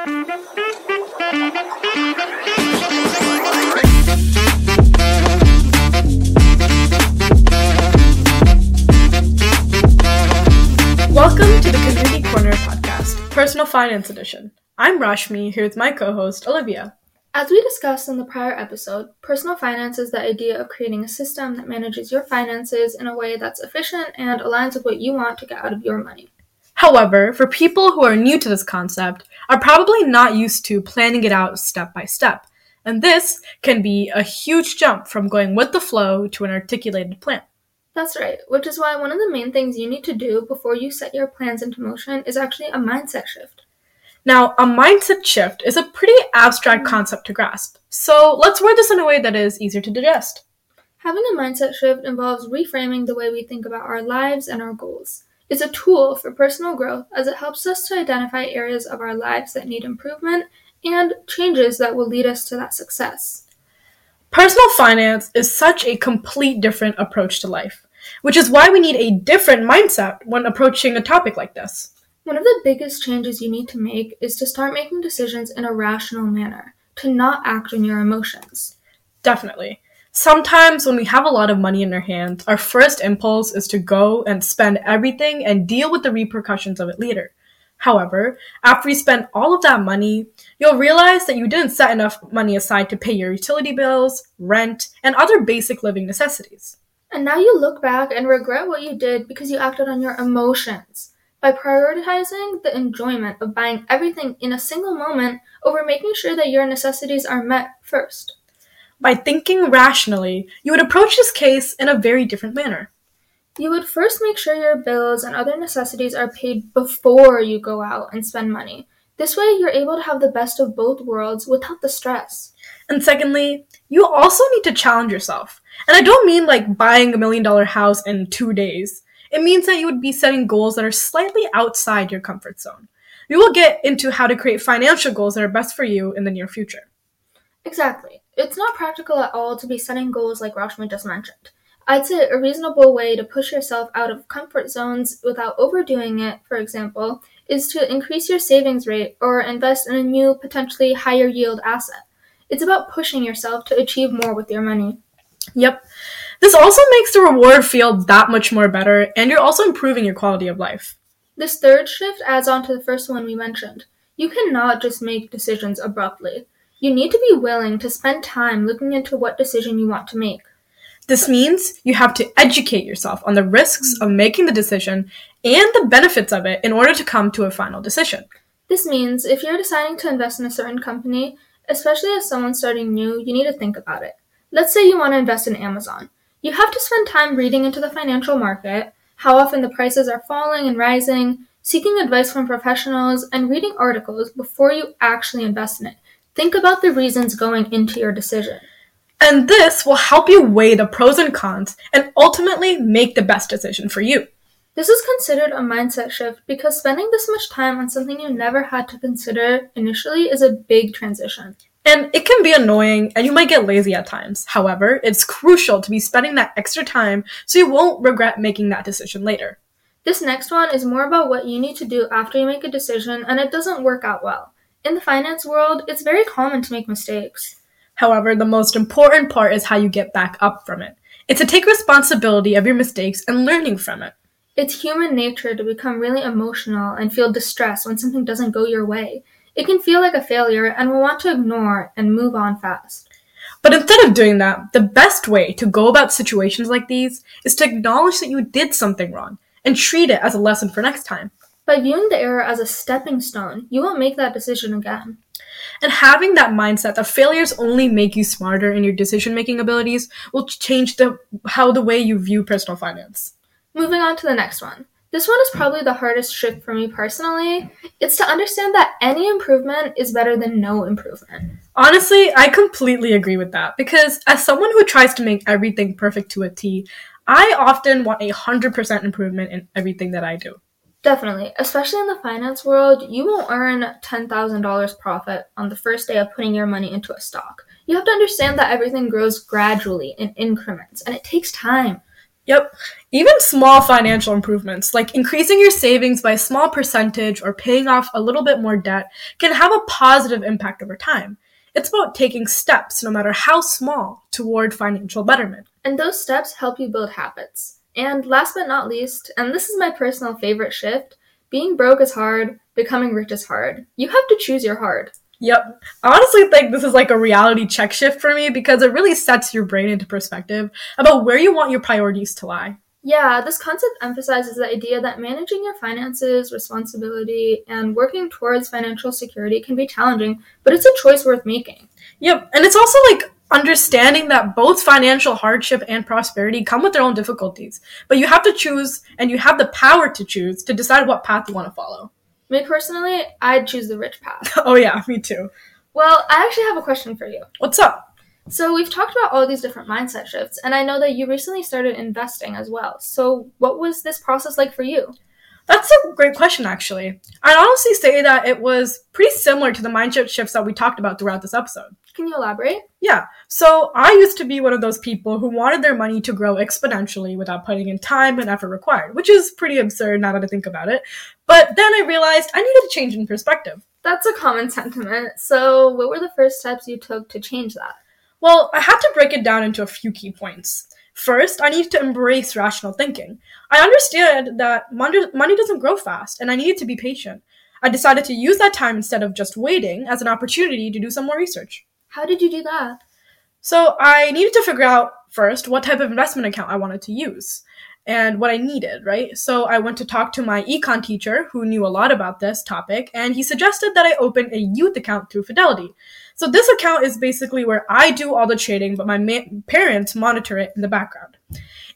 Welcome to the Community Corner podcast, Personal Finance Edition. I'm Rashmi, here with my co host, Olivia. As we discussed in the prior episode, personal finance is the idea of creating a system that manages your finances in a way that's efficient and aligns with what you want to get out of your money. However, for people who are new to this concept, are probably not used to planning it out step by step. And this can be a huge jump from going with the flow to an articulated plan. That's right, which is why one of the main things you need to do before you set your plans into motion is actually a mindset shift. Now, a mindset shift is a pretty abstract concept to grasp, so let's word this in a way that is easier to digest. Having a mindset shift involves reframing the way we think about our lives and our goals. It's a tool for personal growth as it helps us to identify areas of our lives that need improvement and changes that will lead us to that success. Personal finance is such a complete different approach to life, which is why we need a different mindset when approaching a topic like this. One of the biggest changes you need to make is to start making decisions in a rational manner, to not act on your emotions. Definitely. Sometimes when we have a lot of money in our hands, our first impulse is to go and spend everything and deal with the repercussions of it later. However, after you spend all of that money, you'll realize that you didn't set enough money aside to pay your utility bills, rent, and other basic living necessities. And now you look back and regret what you did because you acted on your emotions by prioritizing the enjoyment of buying everything in a single moment over making sure that your necessities are met first. By thinking rationally, you would approach this case in a very different manner. You would first make sure your bills and other necessities are paid before you go out and spend money. This way, you're able to have the best of both worlds without the stress. And secondly, you also need to challenge yourself. And I don't mean like buying a million dollar house in two days. It means that you would be setting goals that are slightly outside your comfort zone. We will get into how to create financial goals that are best for you in the near future. Exactly. It's not practical at all to be setting goals like Rashmi just mentioned. I'd say a reasonable way to push yourself out of comfort zones without overdoing it, for example, is to increase your savings rate or invest in a new, potentially higher yield asset. It's about pushing yourself to achieve more with your money. Yep. This also makes the reward feel that much more better, and you're also improving your quality of life. This third shift adds on to the first one we mentioned. You cannot just make decisions abruptly. You need to be willing to spend time looking into what decision you want to make. This means you have to educate yourself on the risks of making the decision and the benefits of it in order to come to a final decision. This means if you're deciding to invest in a certain company, especially as someone starting new, you need to think about it. Let's say you want to invest in Amazon. You have to spend time reading into the financial market, how often the prices are falling and rising, seeking advice from professionals, and reading articles before you actually invest in it. Think about the reasons going into your decision. And this will help you weigh the pros and cons and ultimately make the best decision for you. This is considered a mindset shift because spending this much time on something you never had to consider initially is a big transition. And it can be annoying and you might get lazy at times. However, it's crucial to be spending that extra time so you won't regret making that decision later. This next one is more about what you need to do after you make a decision and it doesn't work out well. In the finance world, it's very common to make mistakes. However, the most important part is how you get back up from it. It's to take responsibility of your mistakes and learning from it. It's human nature to become really emotional and feel distressed when something doesn't go your way. It can feel like a failure and we'll want to ignore and move on fast. But instead of doing that, the best way to go about situations like these is to acknowledge that you did something wrong and treat it as a lesson for next time. By viewing the error as a stepping stone, you won't make that decision again. And having that mindset that failures only make you smarter in your decision making abilities will change the how the way you view personal finance. Moving on to the next one. This one is probably the hardest shift for me personally. It's to understand that any improvement is better than no improvement. Honestly, I completely agree with that because as someone who tries to make everything perfect to a T, I often want a 100% improvement in everything that I do. Definitely. Especially in the finance world, you won't earn $10,000 profit on the first day of putting your money into a stock. You have to understand that everything grows gradually in increments and it takes time. Yep. Even small financial improvements, like increasing your savings by a small percentage or paying off a little bit more debt, can have a positive impact over time. It's about taking steps, no matter how small, toward financial betterment. And those steps help you build habits. And last but not least, and this is my personal favorite shift, being broke is hard, becoming rich is hard. You have to choose your hard. Yep. I honestly think this is like a reality check shift for me because it really sets your brain into perspective about where you want your priorities to lie. Yeah, this concept emphasizes the idea that managing your finances, responsibility, and working towards financial security can be challenging, but it's a choice worth making. Yep. And it's also like understanding that both financial hardship and prosperity come with their own difficulties. But you have to choose and you have the power to choose to decide what path you want to follow. Me personally, I'd choose the rich path. oh yeah, me too. Well, I actually have a question for you. What's up? So, we've talked about all these different mindset shifts, and I know that you recently started investing as well. So, what was this process like for you? That's a great question, actually. I'd honestly say that it was pretty similar to the mindset shifts that we talked about throughout this episode. Can you elaborate? Yeah. So I used to be one of those people who wanted their money to grow exponentially without putting in time and effort required, which is pretty absurd now that I think about it. But then I realized I needed a change in perspective. That's a common sentiment. So, what were the first steps you took to change that? Well, I had to break it down into a few key points. First, I needed to embrace rational thinking. I understood that money, money doesn't grow fast, and I needed to be patient. I decided to use that time instead of just waiting as an opportunity to do some more research. How did you do that? So, I needed to figure out first what type of investment account I wanted to use and what I needed, right? So I went to talk to my econ teacher who knew a lot about this topic, and he suggested that I open a youth account through Fidelity. So this account is basically where I do all the trading, but my ma- parents monitor it in the background.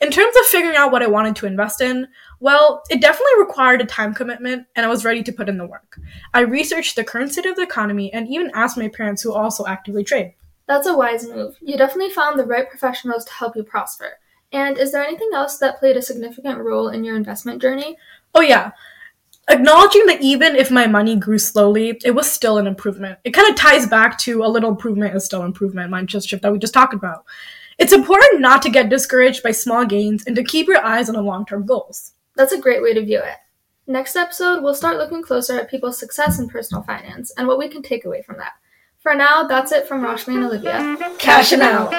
In terms of figuring out what I wanted to invest in, well, it definitely required a time commitment, and I was ready to put in the work. I researched the current state of the economy and even asked my parents who also actively trade. That's a wise move. You definitely found the right professionals to help you prosper. And is there anything else that played a significant role in your investment journey? Oh, yeah. Acknowledging that even if my money grew slowly, it was still an improvement. It kind of ties back to a little improvement is still improvement mindset shift that we just talked about. It's important not to get discouraged by small gains and to keep your eyes on the long term goals. That's a great way to view it. Next episode, we'll start looking closer at people's success in personal finance and what we can take away from that. For now, that's it from Rashmi and Olivia. Cashing out.